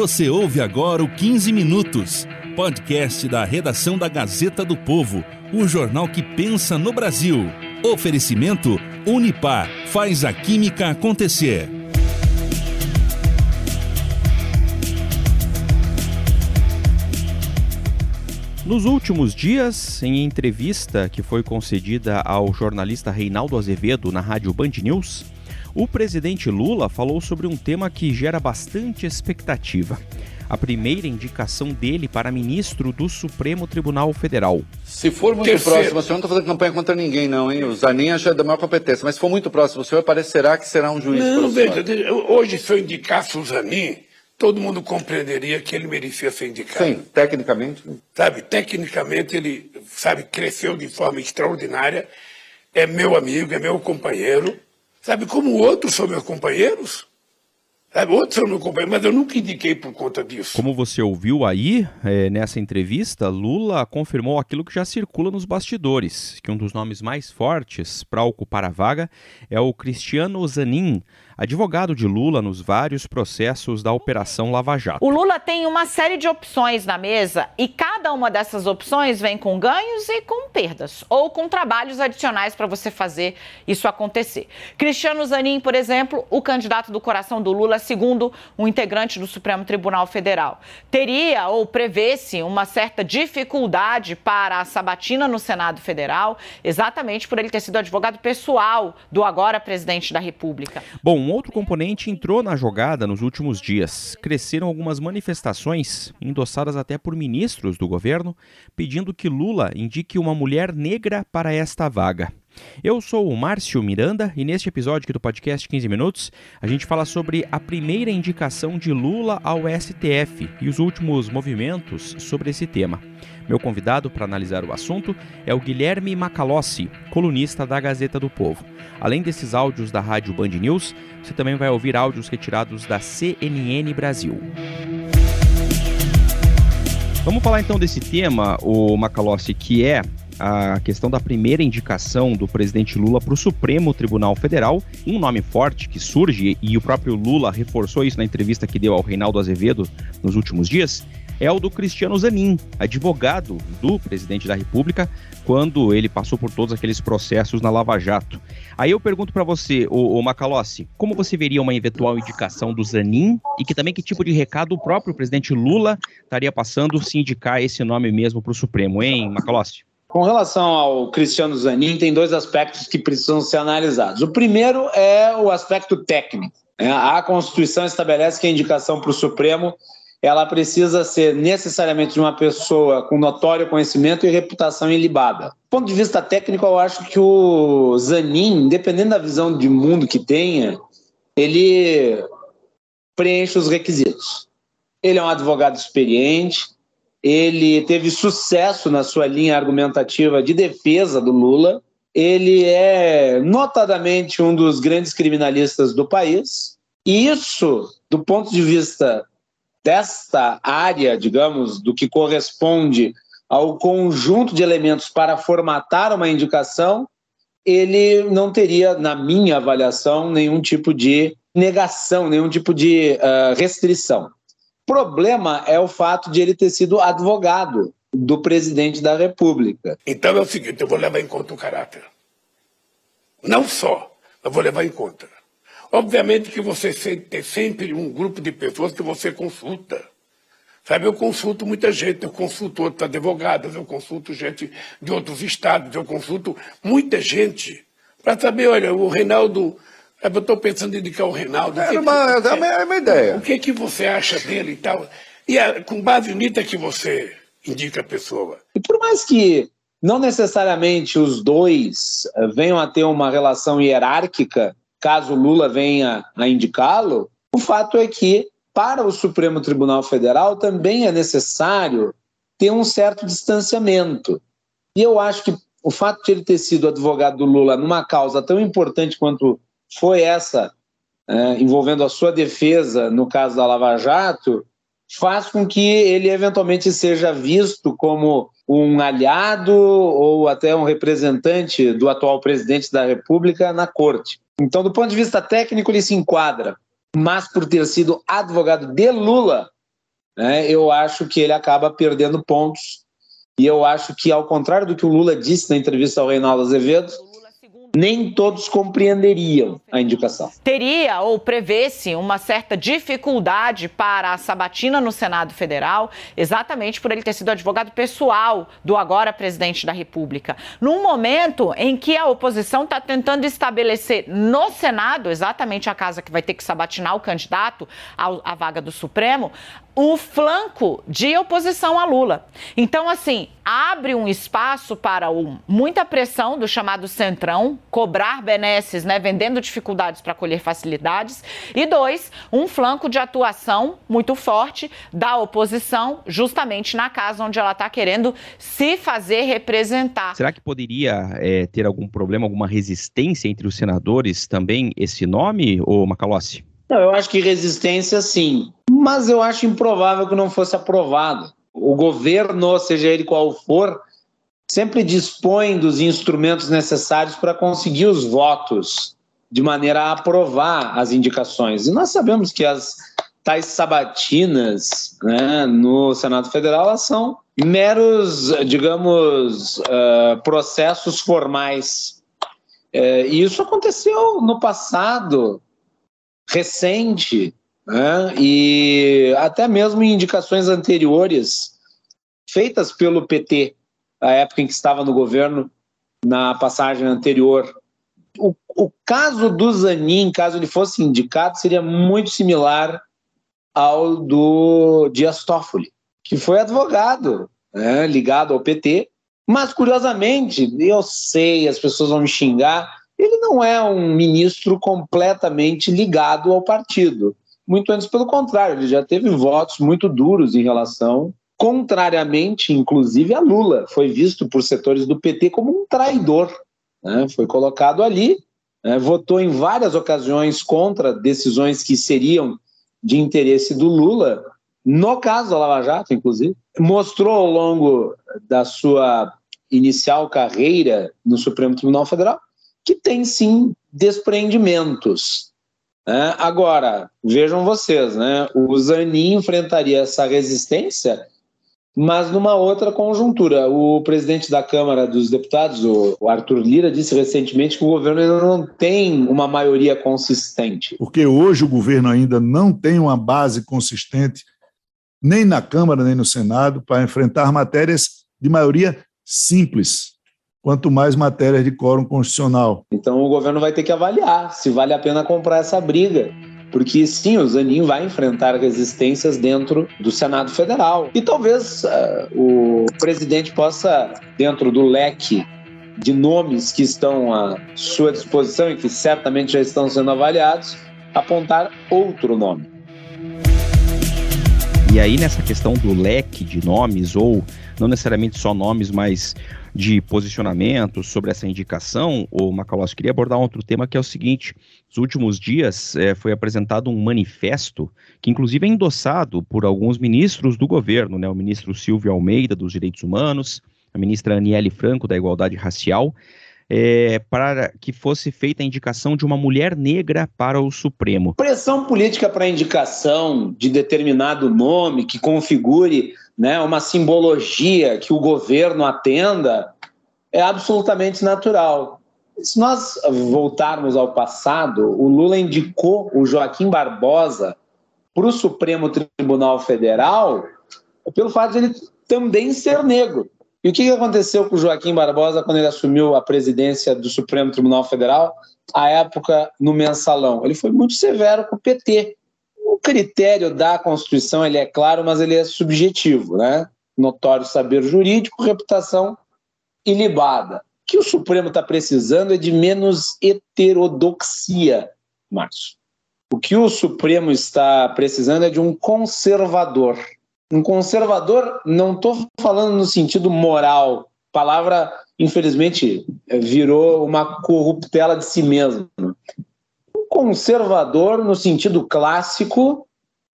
Você ouve agora o 15 Minutos, podcast da redação da Gazeta do Povo, o jornal que pensa no Brasil. Oferecimento Unipar faz a química acontecer. Nos últimos dias, em entrevista que foi concedida ao jornalista Reinaldo Azevedo na rádio Band News, o presidente Lula falou sobre um tema que gera bastante expectativa. A primeira indicação dele para ministro do Supremo Tribunal Federal. Se for muito Terceiro. próximo, o senhor não está fazendo campanha contra ninguém, não, hein? O Zanin acha da maior competência, mas se for muito próximo, o senhor parecerá que será um juiz. Não, veja, hoje, se eu indicasse o Zanin, todo mundo compreenderia que ele merecia ser indicado. Sim, tecnicamente. Sabe, tecnicamente ele, sabe, cresceu de forma extraordinária, é meu amigo, é meu companheiro, Sabe, como outros são meus companheiros, sabe, outros são meus companheiros, mas eu nunca indiquei por conta disso. Como você ouviu aí, é, nessa entrevista, Lula confirmou aquilo que já circula nos bastidores, que um dos nomes mais fortes para ocupar a vaga é o Cristiano Zanin, advogado de Lula nos vários processos da Operação Lava Jato. O Lula tem uma série de opções na mesa e cada uma dessas opções vem com ganhos e com perdas, ou com trabalhos adicionais para você fazer isso acontecer. Cristiano Zanin, por exemplo, o candidato do coração do Lula, segundo um integrante do Supremo Tribunal Federal, teria ou prevê-se uma certa dificuldade para a sabatina no Senado Federal, exatamente por ele ter sido advogado pessoal do agora presidente da República. Bom, um outro componente entrou na jogada nos últimos dias. Cresceram algumas manifestações, endossadas até por ministros do governo, pedindo que Lula indique uma mulher negra para esta vaga. Eu sou o Márcio Miranda e neste episódio aqui do podcast 15 Minutos a gente fala sobre a primeira indicação de Lula ao STF e os últimos movimentos sobre esse tema. Meu convidado para analisar o assunto é o Guilherme Macalossi, colunista da Gazeta do Povo. Além desses áudios da rádio Band News, você também vai ouvir áudios retirados da CNN Brasil. Vamos falar então desse tema, o Macalossi, que é a questão da primeira indicação do presidente Lula para o Supremo Tribunal Federal, um nome forte que surge, e o próprio Lula reforçou isso na entrevista que deu ao Reinaldo Azevedo nos últimos dias, é o do Cristiano Zanin, advogado do presidente da República, quando ele passou por todos aqueles processos na Lava Jato. Aí eu pergunto para você, o, Macalossi, como você veria uma eventual indicação do Zanin e que também que tipo de recado o próprio presidente Lula estaria passando se indicar esse nome mesmo para o Supremo, hein, Macalossi? Com relação ao Cristiano Zanin, tem dois aspectos que precisam ser analisados. O primeiro é o aspecto técnico. Né? A Constituição estabelece que a indicação para o Supremo ela precisa ser necessariamente de uma pessoa com notório conhecimento e reputação ilibada. Do ponto de vista técnico, eu acho que o Zanin, dependendo da visão de mundo que tenha, ele preenche os requisitos. Ele é um advogado experiente, ele teve sucesso na sua linha argumentativa de defesa do Lula. Ele é notadamente um dos grandes criminalistas do país. E isso, do ponto de vista desta área, digamos, do que corresponde ao conjunto de elementos para formatar uma indicação, ele não teria, na minha avaliação, nenhum tipo de negação, nenhum tipo de uh, restrição problema é o fato de ele ter sido advogado do presidente da República. Então é o seguinte, eu vou levar em conta o caráter. Não só, eu vou levar em conta. Obviamente que você tem sempre um grupo de pessoas que você consulta. Sabe, eu consulto muita gente, eu consulto outros advogados, eu consulto gente de outros estados, eu consulto muita gente para saber, olha, o Reinaldo eu estou pensando em indicar o Reinaldo. É, uma, que, é, uma, ideia. O que, que você acha dele e tal? E é com base nisso é que você indica a pessoa. E por mais que não necessariamente os dois eh, venham a ter uma relação hierárquica, caso Lula venha a indicá-lo, o fato é que, para o Supremo Tribunal Federal, também é necessário ter um certo distanciamento. E eu acho que o fato de ele ter sido advogado do Lula numa causa tão importante quanto foi essa, é, envolvendo a sua defesa no caso da Lava Jato, faz com que ele eventualmente seja visto como um aliado ou até um representante do atual presidente da República na corte. Então, do ponto de vista técnico, ele se enquadra, mas por ter sido advogado de Lula, né, eu acho que ele acaba perdendo pontos. E eu acho que, ao contrário do que o Lula disse na entrevista ao Reinaldo Azevedo, nem todos compreenderiam a indicação. Teria ou prevê-se uma certa dificuldade para a sabatina no Senado Federal, exatamente por ele ter sido advogado pessoal do agora presidente da República. Num momento em que a oposição está tentando estabelecer no Senado, exatamente a casa que vai ter que sabatinar o candidato à vaga do Supremo, o flanco de oposição a Lula. Então, assim, abre um espaço para um, muita pressão do chamado centrão, cobrar benesses, né, vendendo dificuldades para colher facilidades, e dois, um flanco de atuação muito forte da oposição, justamente na casa onde ela está querendo se fazer representar. Será que poderia é, ter algum problema, alguma resistência entre os senadores também esse nome, ou Macalossi? Não, eu acho que resistência sim, mas eu acho improvável que não fosse aprovado. O governo, seja ele qual for, sempre dispõe dos instrumentos necessários para conseguir os votos de maneira a aprovar as indicações. E nós sabemos que as tais sabatinas né, no Senado Federal elas são meros, digamos, uh, processos formais. Uh, e isso aconteceu no passado recente, né? e até mesmo em indicações anteriores feitas pelo PT, na época em que estava no governo, na passagem anterior. O, o caso do Zanin, caso ele fosse indicado, seria muito similar ao do Dias Toffoli, que foi advogado, né, ligado ao PT, mas curiosamente, eu sei, as pessoas vão me xingar, ele não é um ministro completamente ligado ao partido. Muito antes, pelo contrário, ele já teve votos muito duros em relação, contrariamente, inclusive, a Lula. Foi visto por setores do PT como um traidor. Né? Foi colocado ali, né? votou em várias ocasiões contra decisões que seriam de interesse do Lula, no caso da Lava Jato, inclusive. Mostrou ao longo da sua inicial carreira no Supremo Tribunal Federal que tem sim desprendimentos. Né? Agora, vejam vocês, né? o Zanin enfrentaria essa resistência, mas numa outra conjuntura. O presidente da Câmara dos Deputados, o Arthur Lira, disse recentemente que o governo ainda não tem uma maioria consistente. Porque hoje o governo ainda não tem uma base consistente, nem na Câmara, nem no Senado, para enfrentar matérias de maioria simples quanto mais matérias de quórum constitucional. Então o governo vai ter que avaliar se vale a pena comprar essa briga. Porque sim, o Zanin vai enfrentar resistências dentro do Senado Federal. E talvez uh, o presidente possa, dentro do leque de nomes que estão à sua disposição e que certamente já estão sendo avaliados, apontar outro nome. E aí, nessa questão do leque de nomes, ou não necessariamente só nomes, mas de posicionamento sobre essa indicação, o Macalós queria abordar outro tema que é o seguinte: nos últimos dias é, foi apresentado um manifesto que, inclusive, é endossado por alguns ministros do governo, né? O ministro Silvio Almeida, dos Direitos Humanos, a ministra Aniele Franco, da Igualdade Racial. É, para que fosse feita a indicação de uma mulher negra para o Supremo. Pressão política para a indicação de determinado nome que configure né, uma simbologia que o governo atenda, é absolutamente natural. Se nós voltarmos ao passado, o Lula indicou o Joaquim Barbosa para o Supremo Tribunal Federal pelo fato de ele também ser negro. E o que aconteceu com o Joaquim Barbosa quando ele assumiu a presidência do Supremo Tribunal Federal, à época no mensalão? Ele foi muito severo com o PT. O critério da Constituição ele é claro, mas ele é subjetivo, né? Notório saber jurídico, reputação ilibada. O que o Supremo está precisando é de menos heterodoxia, Márcio. O que o Supremo está precisando é de um conservador. Um conservador, não estou falando no sentido moral, palavra, infelizmente, virou uma corruptela de si mesmo. Um conservador, no sentido clássico,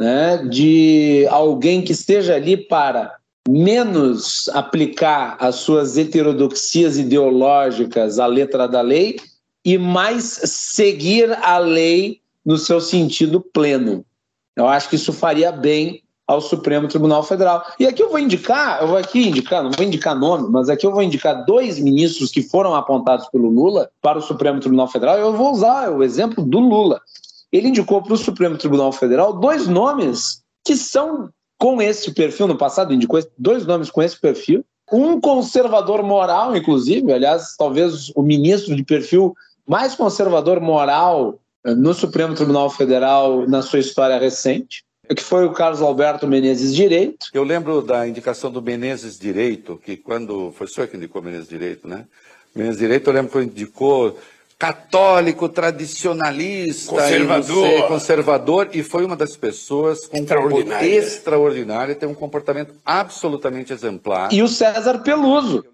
né, de alguém que esteja ali para menos aplicar as suas heterodoxias ideológicas à letra da lei e mais seguir a lei no seu sentido pleno. Eu acho que isso faria bem ao Supremo Tribunal Federal. E aqui eu vou indicar, eu vou aqui indicar, não vou indicar nome, mas aqui eu vou indicar dois ministros que foram apontados pelo Lula para o Supremo Tribunal Federal. Eu vou usar o exemplo do Lula. Ele indicou para o Supremo Tribunal Federal dois nomes que são com esse perfil, no passado indicou dois nomes com esse perfil, um conservador moral, inclusive, aliás, talvez o ministro de perfil mais conservador moral eh, no Supremo Tribunal Federal na sua história recente, que foi o Carlos Alberto Menezes Direito. Eu lembro da indicação do Menezes Direito, que quando. Foi o senhor que indicou Menezes Direito, né? Menezes Direito, eu lembro que indicou católico, tradicionalista, conservador. E conservador, e foi uma das pessoas com extraordinária. Um extraordinário, tem um comportamento absolutamente exemplar. E o César Peluso.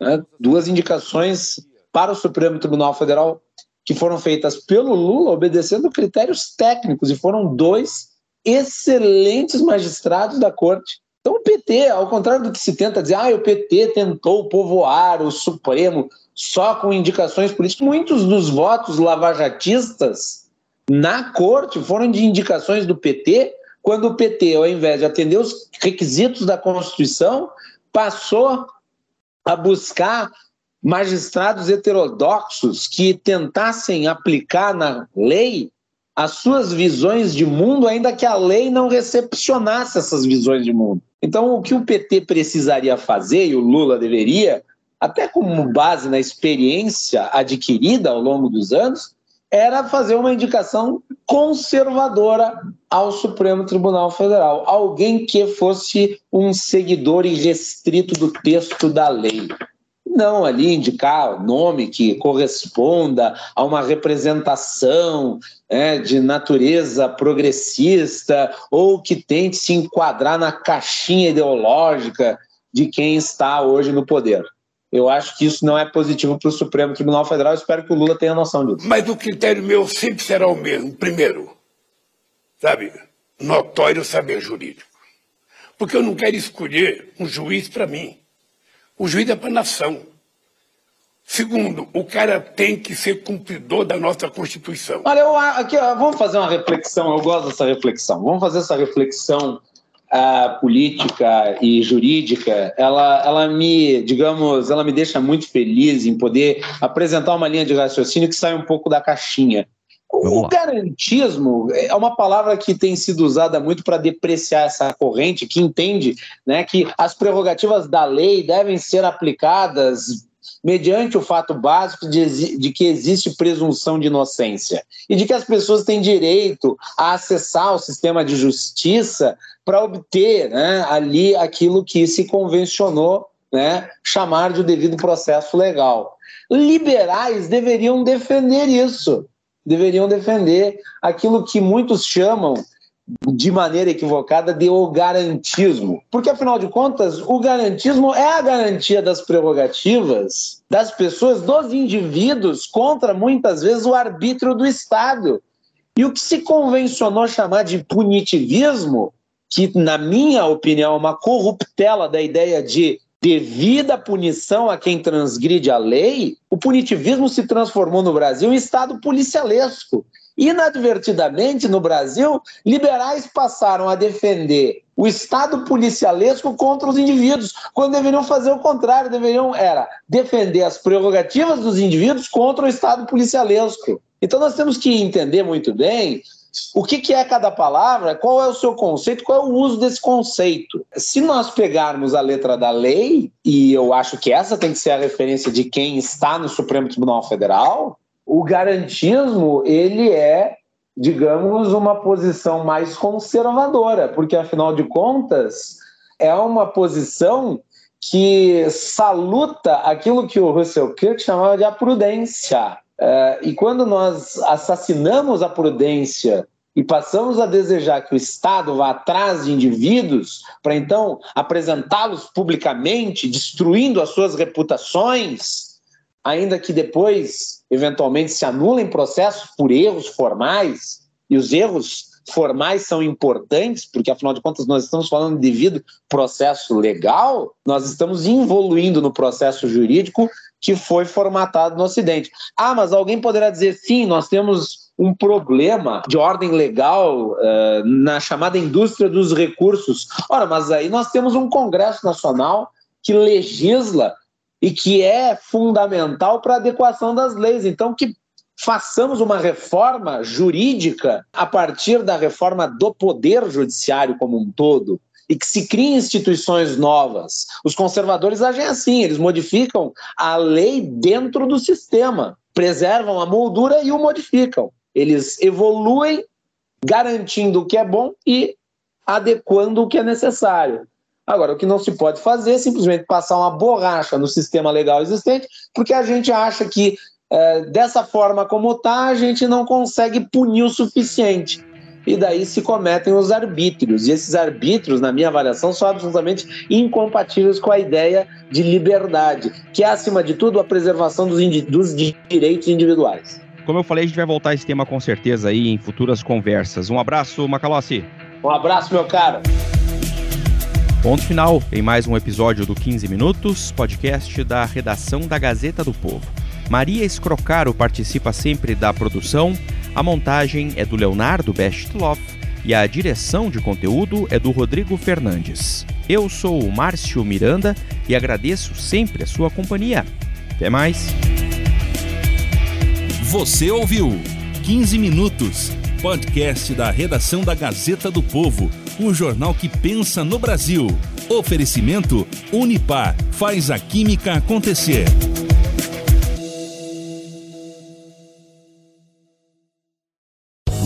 Né? Duas indicações para o Supremo Tribunal Federal que foram feitas pelo Lula, obedecendo critérios técnicos, e foram dois excelentes magistrados da corte. Então o PT, ao contrário do que se tenta dizer, ah, o PT tentou povoar o Supremo só com indicações políticas, muitos dos votos lavajatistas na corte foram de indicações do PT, quando o PT, ao invés de atender os requisitos da Constituição, passou a buscar magistrados heterodoxos que tentassem aplicar na lei as suas visões de mundo, ainda que a lei não recepcionasse essas visões de mundo. Então, o que o PT precisaria fazer, e o Lula deveria, até como base na experiência adquirida ao longo dos anos, era fazer uma indicação conservadora ao Supremo Tribunal Federal. Alguém que fosse um seguidor irrestrito do texto da lei não ali indicar nome que corresponda a uma representação é, de natureza progressista ou que tente se enquadrar na caixinha ideológica de quem está hoje no poder. Eu acho que isso não é positivo para o Supremo Tribunal Federal. Espero que o Lula tenha noção disso. Mas o critério meu sempre será o mesmo. Primeiro, sabe, notório saber jurídico. Porque eu não quero escolher um juiz para mim. O juiz é para a nação. Segundo, o cara tem que ser cumpridor da nossa Constituição. Olha, eu, aqui, vamos fazer uma reflexão, eu gosto dessa reflexão. Vamos fazer essa reflexão uh, política e jurídica. Ela, ela me, digamos, ela me deixa muito feliz em poder apresentar uma linha de raciocínio que sai um pouco da caixinha. O garantismo é uma palavra que tem sido usada muito para depreciar essa corrente, que entende né, que as prerrogativas da lei devem ser aplicadas mediante o fato básico de, de, que existe presunção de inocência e de que as pessoas têm direito a acessar o sistema de justiça para obter né, ali aquilo que se convencionou né, chamar de o devido processo legal. Liberais deveriam defender isso, deveriam defender aquilo que muitos chamam de maneira equivocada de o garantismo. Porque, afinal de contas, o garantismo é a garantia das prerrogativas das pessoas, dos indivíduos, contra muitas vezes o arbítrio do Estado. E o que se convencionou chamar de punitivismo, que, na minha opinião, é uma corruptela da ideia de devida punição a quem transgride a lei, o punitivismo se transformou no Brasil em Estado policialesco. Inadvertidamente, no Brasil, liberais passaram a defender o Estado policialesco contra os indivíduos, quando deveriam fazer o contrário, deveriam era defender as prerrogativas dos indivíduos contra o Estado policialesco. Então nós temos que entender muito bem o que, que, é cada palavra, qual é o seu conceito, qual é o uso desse conceito. Se nós pegarmos a letra da lei, e eu acho que essa tem que ser a referência de quem está no Supremo Tribunal Federal, o garantismo ele é, digamos, uma posição mais conservadora, porque afinal de contas é uma posição que saluta aquilo que o Russell Kirk chamava de a prudência. Uh, e quando nós assassinamos a prudência e passamos a desejar que o Estado vá atrás de indivíduos para então apresentá-los publicamente, destruindo as suas reputações, ainda que depois, eventualmente, se anulem processos por erros formais, e os erros formais são importantes, porque afinal de contas nós estamos falando de devido processo legal, nós estamos evoluindo no processo jurídico que foi formatado no Ocidente. Ah, mas alguém poderá dizer, sim, nós temos um problema de ordem legal uh, na chamada indústria dos recursos. Ora, mas aí nós temos um Congresso Nacional que legisla e que é fundamental para a adequação das leis. Então, que façamos uma reforma jurídica a partir da reforma do poder judiciário como um todo e que se criem instituições novas. Os conservadores agem assim, eles modificam a lei dentro do sistema, preservam a moldura e o modificam. Eles evoluem garantindo o que é bom e adequando o que é necessário. Agora, o que não se pode fazer é simplesmente passar uma borracha no sistema legal existente, porque a gente acha que é, dessa forma como está, a gente não consegue punir o suficiente. E daí se cometem os arbítrios. E esses arbítrios, na minha avaliação, são absolutamente incompatíveis com a ideia de liberdade, que é, acima de tudo, a preservação dos, dos direitos individuais. Como eu falei, a gente vai voltar a esse tema com certeza aí em futuras conversas. Um abraço, Macalossi. Um abraço, meu caro. Ponto final em mais um episódio do 15 Minutos, podcast da redação da Gazeta do Povo. Maria Escrocaro participa sempre da produção, a montagem é do Leonardo Bestloff e a direção de conteúdo é do Rodrigo Fernandes. Eu sou o Márcio Miranda e agradeço sempre a sua companhia. Até mais. Você ouviu 15 Minutos, podcast da redação da Gazeta do Povo, o jornal que pensa no Brasil. Oferecimento Unipar faz a química acontecer.